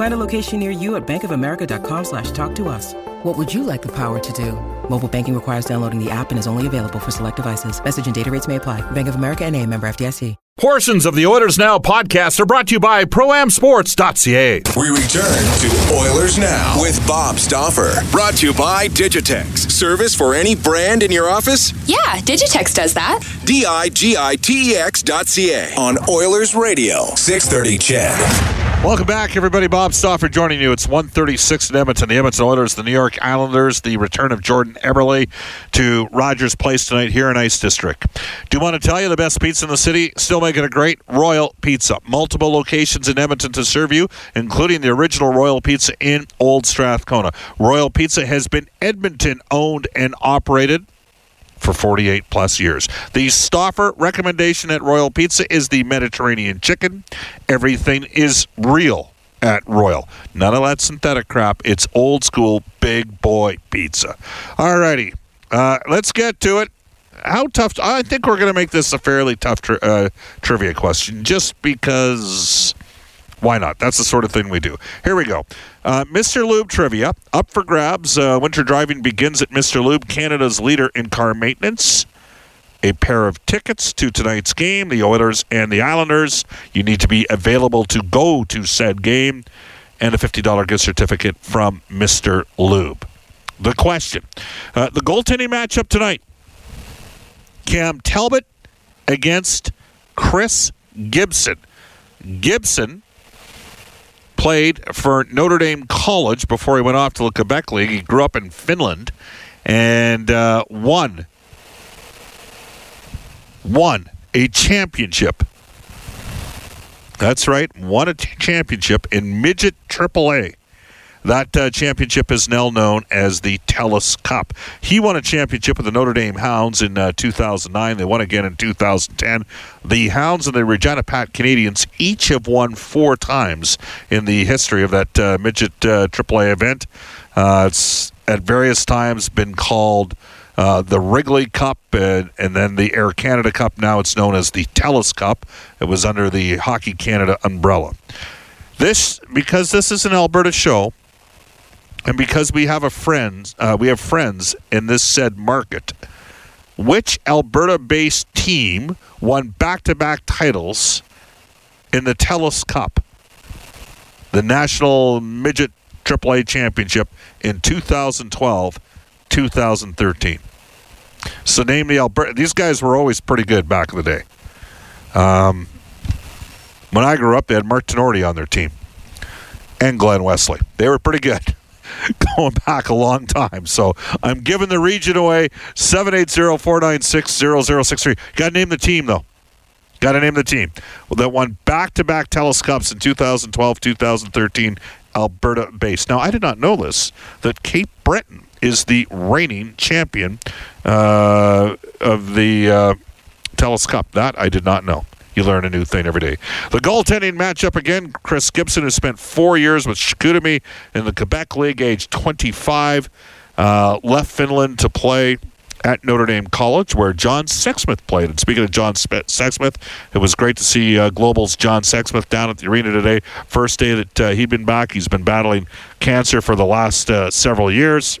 Find a location near you at bankofamerica.com slash talk to us. What would you like the power to do? Mobile banking requires downloading the app and is only available for select devices. Message and data rates may apply. Bank of America and a member FDIC. Portions of the Oilers Now podcast are brought to you by ProAmSports.ca. We return to Oilers Now with Bob Stauffer. Brought to you by Digitex. Service for any brand in your office? Yeah, Digitex does that. D I G I T E X dot C A on Oilers Radio. 630 CHED. Welcome back, everybody. Bob Stauffer joining you. It's 136 in Edmonton. The Edmonton Oilers, the New York Islanders, the return of Jordan Eberle to Rogers Place tonight here in Ice District. Do you want to tell you the best pizza in the city? Still making a great Royal Pizza. Multiple locations in Edmonton to serve you, including the original Royal Pizza in Old Strathcona. Royal Pizza has been Edmonton owned and operated for 48 plus years. The Stauffer recommendation at Royal Pizza is the Mediterranean chicken. Everything is real at Royal. None of that synthetic crap. It's old school big boy pizza. Alrighty, uh, let's get to it. How tough? I think we're going to make this a fairly tough tri- uh, trivia question, just because. Why not? That's the sort of thing we do. Here we go. Uh, Mr. Lube trivia up for grabs. Uh, winter driving begins at Mr. Lube, Canada's leader in car maintenance. A pair of tickets to tonight's game, the Oilers and the Islanders. You need to be available to go to said game, and a $50 gift certificate from Mr. Lube. The question uh, the goaltending matchup tonight Cam Talbot against Chris Gibson. Gibson played for Notre Dame College before he went off to the Quebec League. He grew up in Finland and uh, won won a championship. That's right, won a t- championship in midget AAA. That uh, championship is now known as the TELUS Cup. He won a championship with the Notre Dame Hounds in uh, 2009. They won again in 2010. The Hounds and the Regina Pat Canadians each have won four times in the history of that uh, midget uh, AAA event. Uh, it's at various times been called uh, the Wrigley Cup and, and then the Air Canada Cup. Now it's known as the TELUS Cup. It was under the Hockey Canada umbrella. This because this is an Alberta show, and because we have a friend, uh, we have friends in this said market. Which Alberta-based team won back-to-back titles in the TELUS Cup, the National Midget AAA Championship in 2012, 2013? So name the Alberta. These guys were always pretty good back in the day. Um, when I grew up, they had Mark Tinordi on their team and Glen Wesley. They were pretty good. Going back a long time. So I'm giving the region away 780 496 0063. Got to name the team, though. Got to name the team. That won back to back TELUS Cups in 2012, 2013, Alberta based. Now, I did not know this that Cape Breton is the reigning champion uh, of the uh, TELUS Cup. That I did not know. You learn a new thing every day. The goaltending matchup again. Chris Gibson has spent four years with Chicoutimi in the Quebec League, age 25. Uh, left Finland to play at Notre Dame College, where John Sexsmith played. And speaking of John Sexsmith, it was great to see uh, Global's John Sexsmith down at the arena today. First day that uh, he'd been back. He's been battling cancer for the last uh, several years.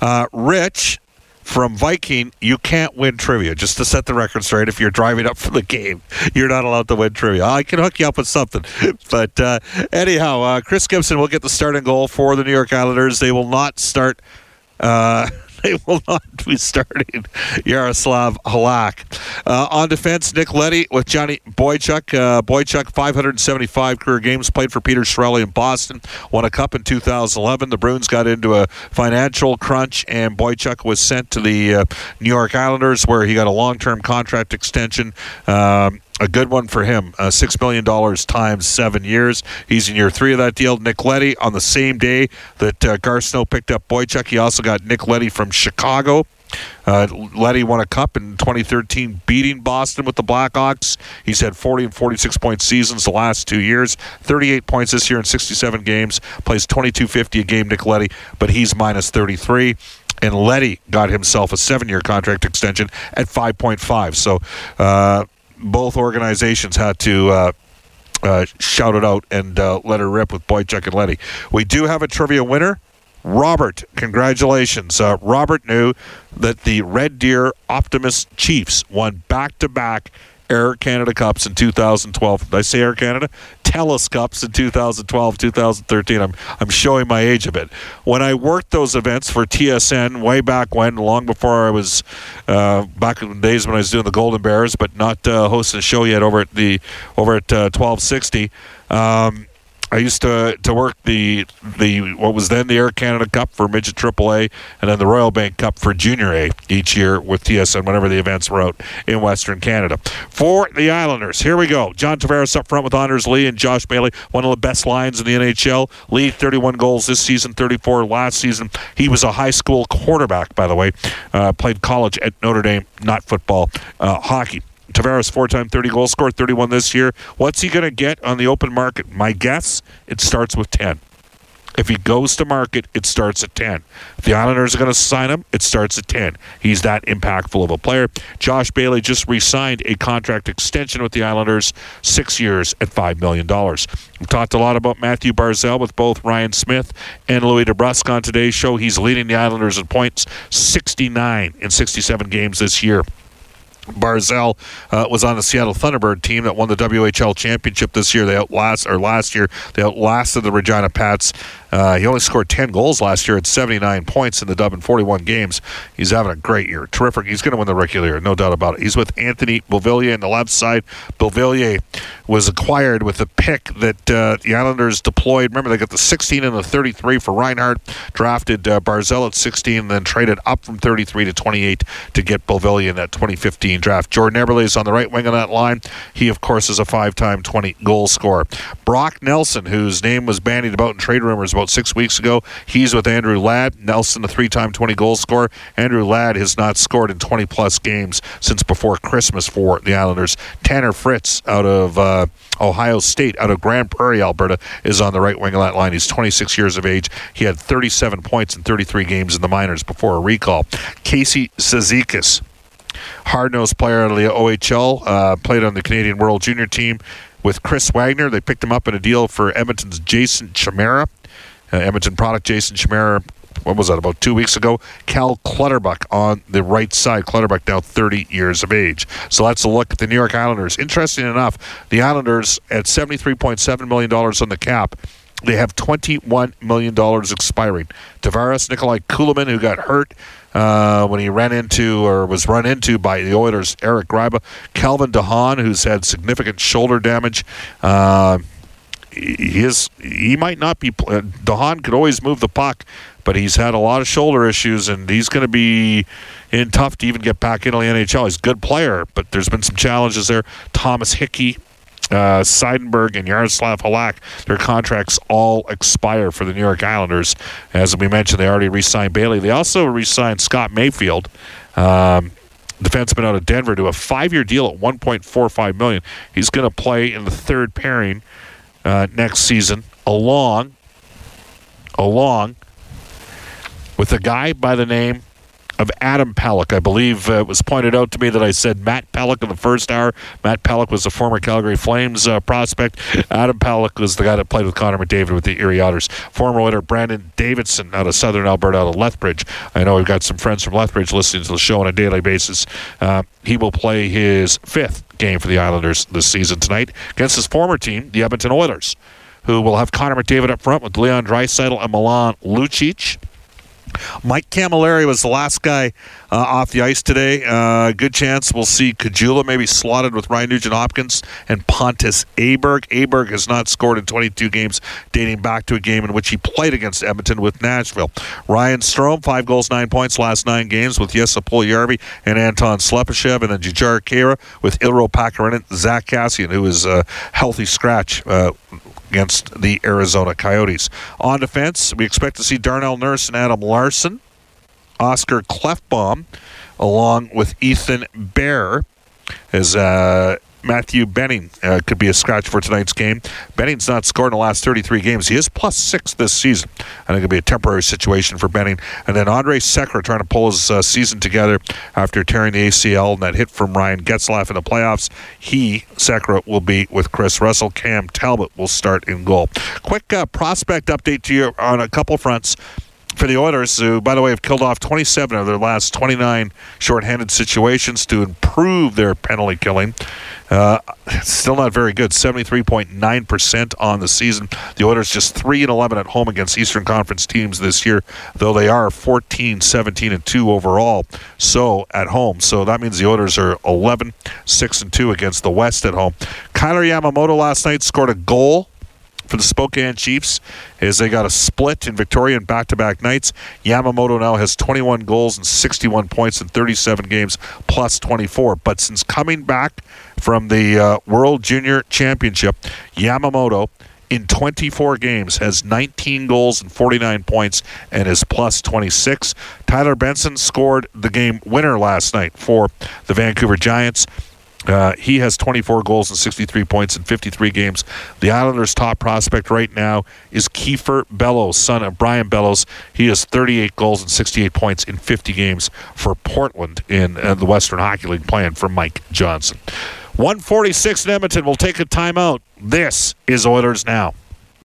Uh, Rich from Viking, you can't win trivia. Just to set the record straight, if you're driving up for the game, you're not allowed to win trivia. I can hook you up with something. But uh, anyhow, uh, Chris Gibson will get the starting goal for the New York Islanders. They will not start. Uh, they will not be starting Yaroslav Halak. Uh, on defense, Nick Leddy with Johnny Boychuk. Uh, Boychuk, 575 career games, played for Peter Chiarelli in Boston, won a cup in 2011. The Bruins got into a financial crunch, and Boychuk was sent to the uh, New York Islanders, where he got a long term contract extension. Um, a good one for him. Uh, Six million dollars times seven years. He's in year three of that deal. Nick Leddy on the same day that uh, Snow picked up Boychuk, he also got Nick Leddy from Chicago. Uh, Leddy won a cup in 2013, beating Boston with the Blackhawks. He's had 40 and 46 point seasons the last two years, 38 points this year in 67 games. Plays 22.50 a game, Nick Leddy, but he's minus 33 and Leddy got himself a seven-year contract extension at 5.5. So uh, both organizations had to uh, uh, shout it out and uh, let her rip with Boychuk and Leddy. We do have a trivia winner. Robert, congratulations. Uh, Robert knew that the Red Deer Optimist Chiefs won back to back Air Canada Cups in 2012. Did I say Air Canada? Telus Cups in 2012, 2013. I'm I'm showing my age a bit. When I worked those events for TSN way back when, long before I was uh, back in the days when I was doing the Golden Bears, but not uh, hosting a show yet over at the over at uh, 1260. Um, I used to to work the the what was then the Air Canada Cup for midget AAA, and then the Royal Bank Cup for Junior A each year with TSN whenever the events were out in Western Canada. For the Islanders, here we go. John Tavares up front with Anders Lee and Josh Bailey, one of the best lines in the NHL. Lee 31 goals this season, 34 last season. He was a high school quarterback, by the way. Uh, played college at Notre Dame, not football, uh, hockey. Tavares, four time 30 goal scorer, 31 this year. What's he going to get on the open market? My guess, it starts with 10. If he goes to market, it starts at 10. If the Islanders are going to sign him, it starts at 10. He's that impactful of a player. Josh Bailey just re signed a contract extension with the Islanders, six years at $5 million. We've talked a lot about Mathew Barzal with both Ryan Smyth and Louie DeBrusk on today's show. He's leading the Islanders in points, 69 in 67 games this year. Barzal uh, was on the Seattle Thunderbird team that won the WHL championship this year. They outlast or last year they outlasted the Regina Pats. Uh, he only scored 10 goals last year at 79 points in the dub in 41 games. He's having a great year. Terrific. He's going to win the rookie year, no doubt about it. He's with Anthony Beauvillier on the left side. Beauvillier was acquired with a pick that uh, the Islanders deployed. Remember, they got the 16 and the 33 for Reinhart, drafted uh, Barzal at 16, then traded up from 33 to 28 to get Beauvillier in that 2015 draft. Jordan Eberle is on the right wing on that line. He, of course, is a five time 20 goal scorer. Brock Nelson, whose name was bandied about in trade rumors about about six weeks ago. He's with Andrew Ladd. Nelson, a three time 20 goal scorer. Andrew Ladd has not scored in 20 plus games since before Christmas for the Islanders. Tanner Fritz out of uh, Ohio State, out of Grande Prairie, Alberta, is on the right wing of that line. He's 26 years of age. He had 37 points in 33 games in the minors before a recall. Casey Cizikas hard nosed player out of the OHL, uh, played on the Canadian World Junior team with Chris Wagner. They picked him up in a deal for Edmonton's Jason Chimera uh, Edmonton product, Jason Chimera. What was that, about two weeks ago? Cal Clutterbuck on the right side. Clutterbuck now 30 years of age. So that's a look at the New York Islanders. Interesting enough, the Islanders at $73.7 million on the cap they have $21 million expiring. Tavares, Nikolai Kulemin, who got hurt uh, when he ran into or was run into by the Oilers' Eric Gryba. Calvin DeHaan, who's had significant shoulder damage. Uh, his he might not be. Uh, DeHaan could always move the puck, but he's had a lot of shoulder issues, and he's going to be in tough to even get back into the NHL. He's a good player, but there's been some challenges there. Thomas Hickey. Uh, Seidenberg and Yaroslav Halak, their contracts all expire for the New York Islanders. As we mentioned, they already re signed Bailey. They also re signed Scott Mayfield. Um, defenseman out of Denver to a five-year deal at 1.45 million. He's going to play in the third pairing uh, next season, along, along with a guy by the name of Adam Pelech. I believe uh, it was pointed out to me that I said Matt Pelech in the first hour. Matt Pelech was a former Calgary Flames uh, prospect. Adam Pelech was the guy that played with Connor McDavid with the Erie Otters. Former winner Brandon Davidson out of Southern Alberta, out of Lethbridge. I know we've got some friends from Lethbridge listening to the show on a daily basis. Uh, he will play his fifth game for the Islanders this season tonight against his former team, the Edmonton Oilers, who will have Connor McDavid up front with Leon Draisaitl and Milan Lucic. Mike Cammalleri was the last guy uh, off the ice today. Uh, good chance we'll see Caggiula maybe slotted with Ryan Nugent Hopkins and Pontus Aberg. Aberg has not scored in 22 games, dating back to a game in which he played against Edmonton with Nashville. Ryan Strome, five goals, nine points last nine games with Jesse Puljujarvi and Anton Slepyshev, and then Jujhar Khaira with Iiro Pakarinen, Zack Kassian, who is a healthy scratch. Uh, against the Arizona Coyotes. On defense, we expect to see Darnell Nurse and Adam Larsson, Oscar Klefbom, along with Ethan Bear, as uh, Matthew Benning uh, could be a scratch for tonight's game. Benning's not scored in the last 33 games. He is plus six this season. I think it'll be a temporary situation for Benning. And then Andre Sekera trying to pull his uh, season together after tearing the ACL and that hit from Ryan Getzlaf in the playoffs. He, Sekera, will be with Chris Russell. Cam Talbot will start in goal. Quick uh, prospect update to you on a couple fronts for the Oilers, who, by the way, have killed off 27 of their last 29 shorthanded situations to improve their penalty killing. Uh, still not very good. 73.9% on the season. The Oilers just 3 and 11 at home against Eastern Conference teams this year, though they are 14, 17 and 2 overall. So at home. So that means the Oilers are 11, 6 and 2 against the West at home. Kailer Yamamoto last night scored a goal for the Spokane Chiefs as they got a split in Victoria in back-to-back nights. Yamamoto now has 21 goals and 61 points in 37 games, plus 24. But since coming back from the uh, World Junior Championship, Yamamoto in 24 games has 19 goals and 49 points and is plus 26. Tyler Benson scored the game winner last night for the Vancouver Giants. Uh, he has 24 goals and 63 points in 53 games. The Islanders' top prospect right now is Kiefer Bellows, son of Brian Bellows. He has 38 goals and 68 points in 50 games for Portland in uh, the Western Hockey League, playing for Mike Johnson. 146 in Edmonton will take a timeout. This is Oilers Now.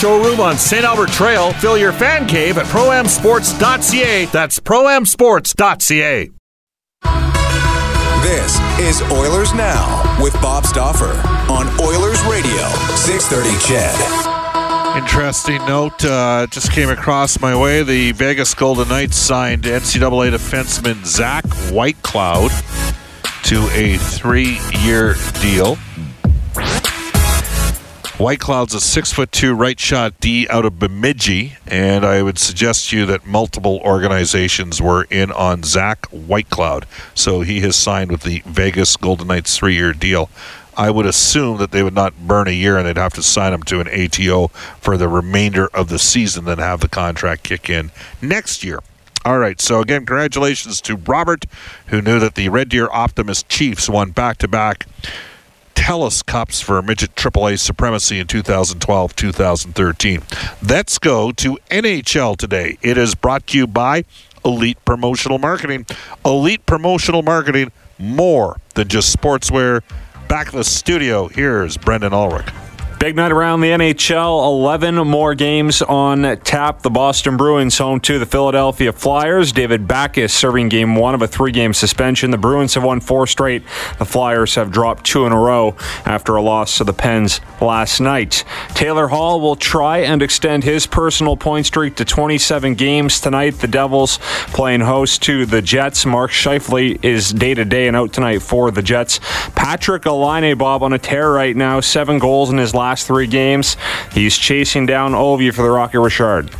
showroom on St. Albert Trail. Fill your fan cave at proamsports.ca. That's proamsports.ca. This is Oilers Now with Bob Stauffer on Oilers Radio, 630 CHED. Interesting note uh, just came across my way. The Vegas Golden Knights signed NCAA defenseman Zach Whitecloud to a three year deal. Whitecloud's a six foot two right shot D out of Bemidji, and I would suggest to you that multiple organizations were in on Zach Whitecloud. So he has signed with the Vegas Golden Knights three year deal. I would assume that they would not burn a year and they'd have to sign him to an ATO for the remainder of the season, then have the contract kick in next year. All right, so again, congratulations to Robert, who knew that the Red Deer Optimist Chiefs won back to back Telus Cups for midget AAA supremacy in 2012 2013. Let's go to NHL today. It is brought to you by Elite Promotional Marketing. Elite Promotional Marketing, more than just sportswear. Back in the studio, here's Brendan Ulrich. Big night around the NHL. 11 more games on tap. The Boston Bruins home to the Philadelphia Flyers. David Backes serving game one of a three game suspension. The Bruins have won four straight. The Flyers have dropped two in a row after a loss to the Pens last night. Taylor Hall will try and extend his personal point streak to 27 games tonight. The Devils playing host to the Jets. Mark Scheifele is day to day and out tonight for the Jets. Patrik Laine, Bob, on a tear right now. Seven goals in his last last three games. He's chasing down Ovi for the Rocket Richard.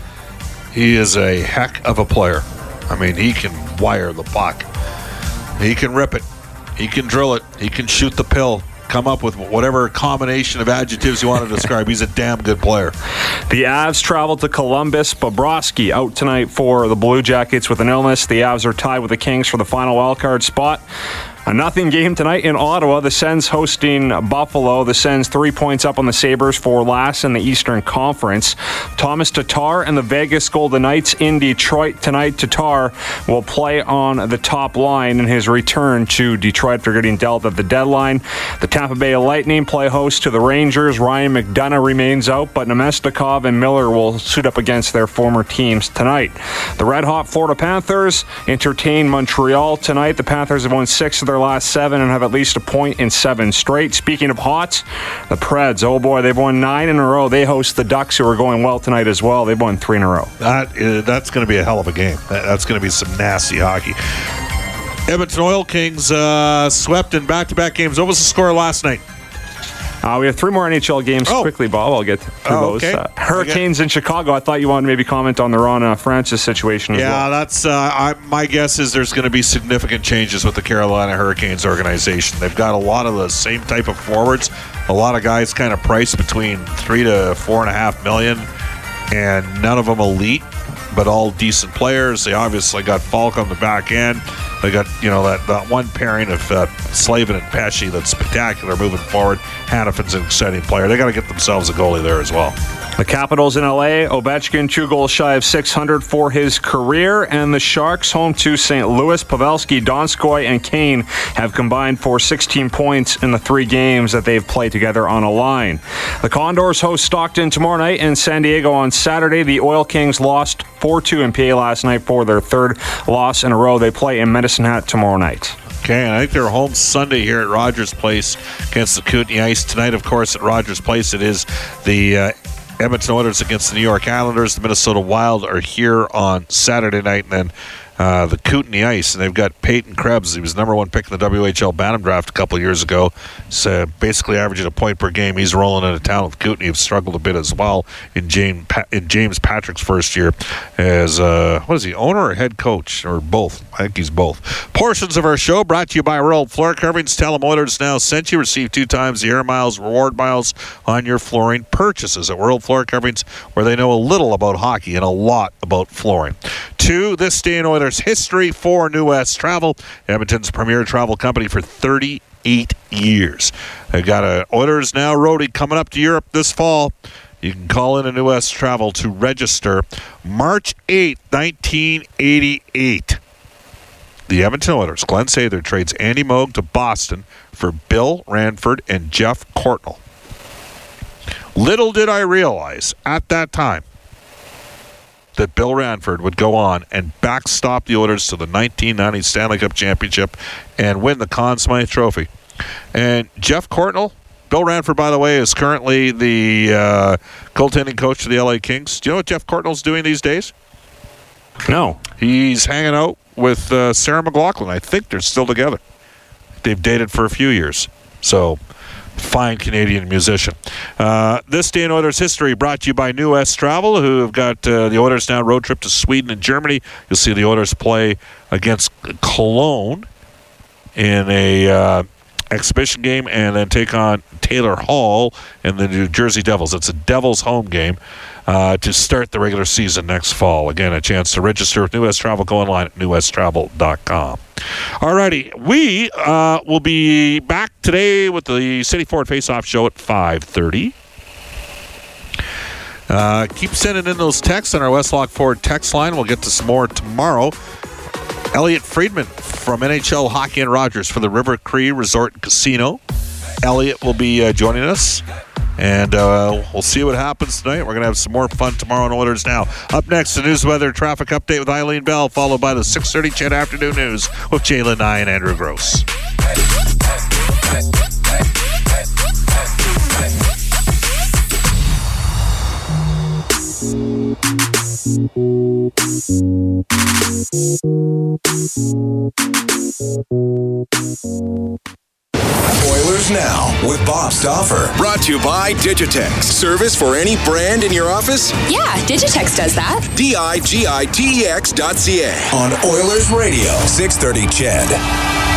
He is a heck of a player. I mean, he can wire the puck. He can rip it. He can drill it. He can shoot the pill. Come up with whatever combination of adjectives you want to describe. He's a damn good player. The Avs travel to Columbus. Bobrovsky out tonight for the Blue Jackets with an illness. The Avs are tied with the Kings for the final wildcard spot. A nothing game tonight in Ottawa. The Sens hosting Buffalo. The Sens three points up on the Sabres for last in the Eastern Conference. Thomas Tatar and the Vegas Golden Knights in Detroit tonight. Tatar will play on the top line in his return to Detroit for getting dealt at the deadline. The Tampa Bay Lightning play host to the Rangers. Ryan McDonagh remains out, but Namestnikov and Miller will suit up against their former teams tonight. The red hot Florida Panthers entertain Montreal tonight. The Panthers have won six of their last seven and have at least a point in seven straight. Speaking of hot, the Preds, oh boy, they've won nine in a row. They host the Ducks, who are going well tonight as well. They've won three in a row. That is, that's going to be a hell of a game. that's going to be some nasty hockey. Edmonton Oil Kings uh, swept in back-to-back games. What was the score last night? Uh, we have three more NHL games oh. quickly, Bob. I'll get through oh, those. Okay. Uh, Hurricanes okay. in Chicago. I thought you wanted to maybe comment on the Ron uh, Francis situation yeah, well. that's uh, I, my guess is there's going to be significant changes with the Carolina Hurricanes organization. They've got a lot of the same type of forwards, a lot of guys kind of priced between three to four and a half million, and none of them elite but all decent players. They obviously got Falk on the back end. They got you know that, that one pairing of uh, Slavin and Pesce that's spectacular moving forward. Hanifin's an exciting player. They got to get themselves a goalie there as well. The Capitals in LA, Ovechkin two goals shy of 600 for his career, and the Sharks home to St. Louis. Pavelski, Donskoy, and Kane have combined for 16 points in the three games that they've played together on a line. The Condors host Stockton tomorrow night and San Diego on Saturday. The Oil Kings lost 4-2 in PA last night for their third loss in a row. They play in Hat tomorrow night. Okay, and I think they're home Sunday here at Rogers Place against the Kootenay Ice. Tonight, of course, at Rogers Place, it is the uh, Edmonton Oilers against the New York Islanders. The Minnesota Wild are here on Saturday night, and then uh, the Kootenay Ice, and they've got Peyton Krebs. He was number one pick in the WHL Bantam draft a couple years ago. So basically averaging a point per game. He's rolling into town with Kootenay. Have struggled a bit as well in James in James Patrick's first year as uh, what is he owner or head coach or both? I think he's both. Portions of our show brought to you by World Floor Coverings. Tell Oilers now sent you. Receive two times the air miles reward miles on your flooring purchases at World Floor Coverings, where they know a little about hockey and a lot about flooring. Two, this day in Oilers history for New West Travel, Edmonton's premier travel company for 38 years. They've got a Oilers Now roadie coming up to Europe this fall. You can call in a New West Travel to register March 8, 1988. The Edmonton Oilers, Glenn Sather trades Andy Moog to Boston for Bill Ranford and Geoff Courtnall. Little did I realize at that time that Bill Ranford would go on and backstop the Oilers to the 1990 Stanley Cup Championship and win the Conn Smythe Trophy. And Geoff Courtnall, Bill Ranford, by the way, is currently the uh, goaltending coach of the LA Kings. Do you know what Geoff Courtnall's doing these days? No. He's hanging out with uh, Sarah McLachlan. I think they're still together. They've dated for a few years. So fine Canadian musician. Uh, this day in Oilers history brought to you by New West Travel, who have got uh, the Oilers now road trip to Sweden and Germany. You'll see the Oilers play against Cologne in a uh, exhibition game and then take on Taylor Hall and the New Jersey Devils. It's a Devils home game uh, to start the regular season next fall. Again, a chance to register with New West Travel. Go online at newwesttravel.com. Alrighty, we uh, will be back today with the City Ford Face-Off Show at 5:30. Uh, keep sending in those texts on our Westlock Ford text line. We'll get to some more tomorrow. Elliotte Friedman from NHL Hockey and Rogers for the River Cree Resort Casino. Elliotte will be uh, joining us. And uh, we'll see what happens tonight. We're going to have some more fun tomorrow on Oilers Now. Up next, the news weather traffic update with Eileen Bell, followed by the 6.30 CHED Afternoon News with Jalen Nye and Andrew Gross. Oilers Oilers Now with Bob Stauffer. Brought to you by Digitex. Service for any brand in your office? Yeah, Digitex does that. D I G I T E X dot C A. On Oilers Radio, 630 CHED.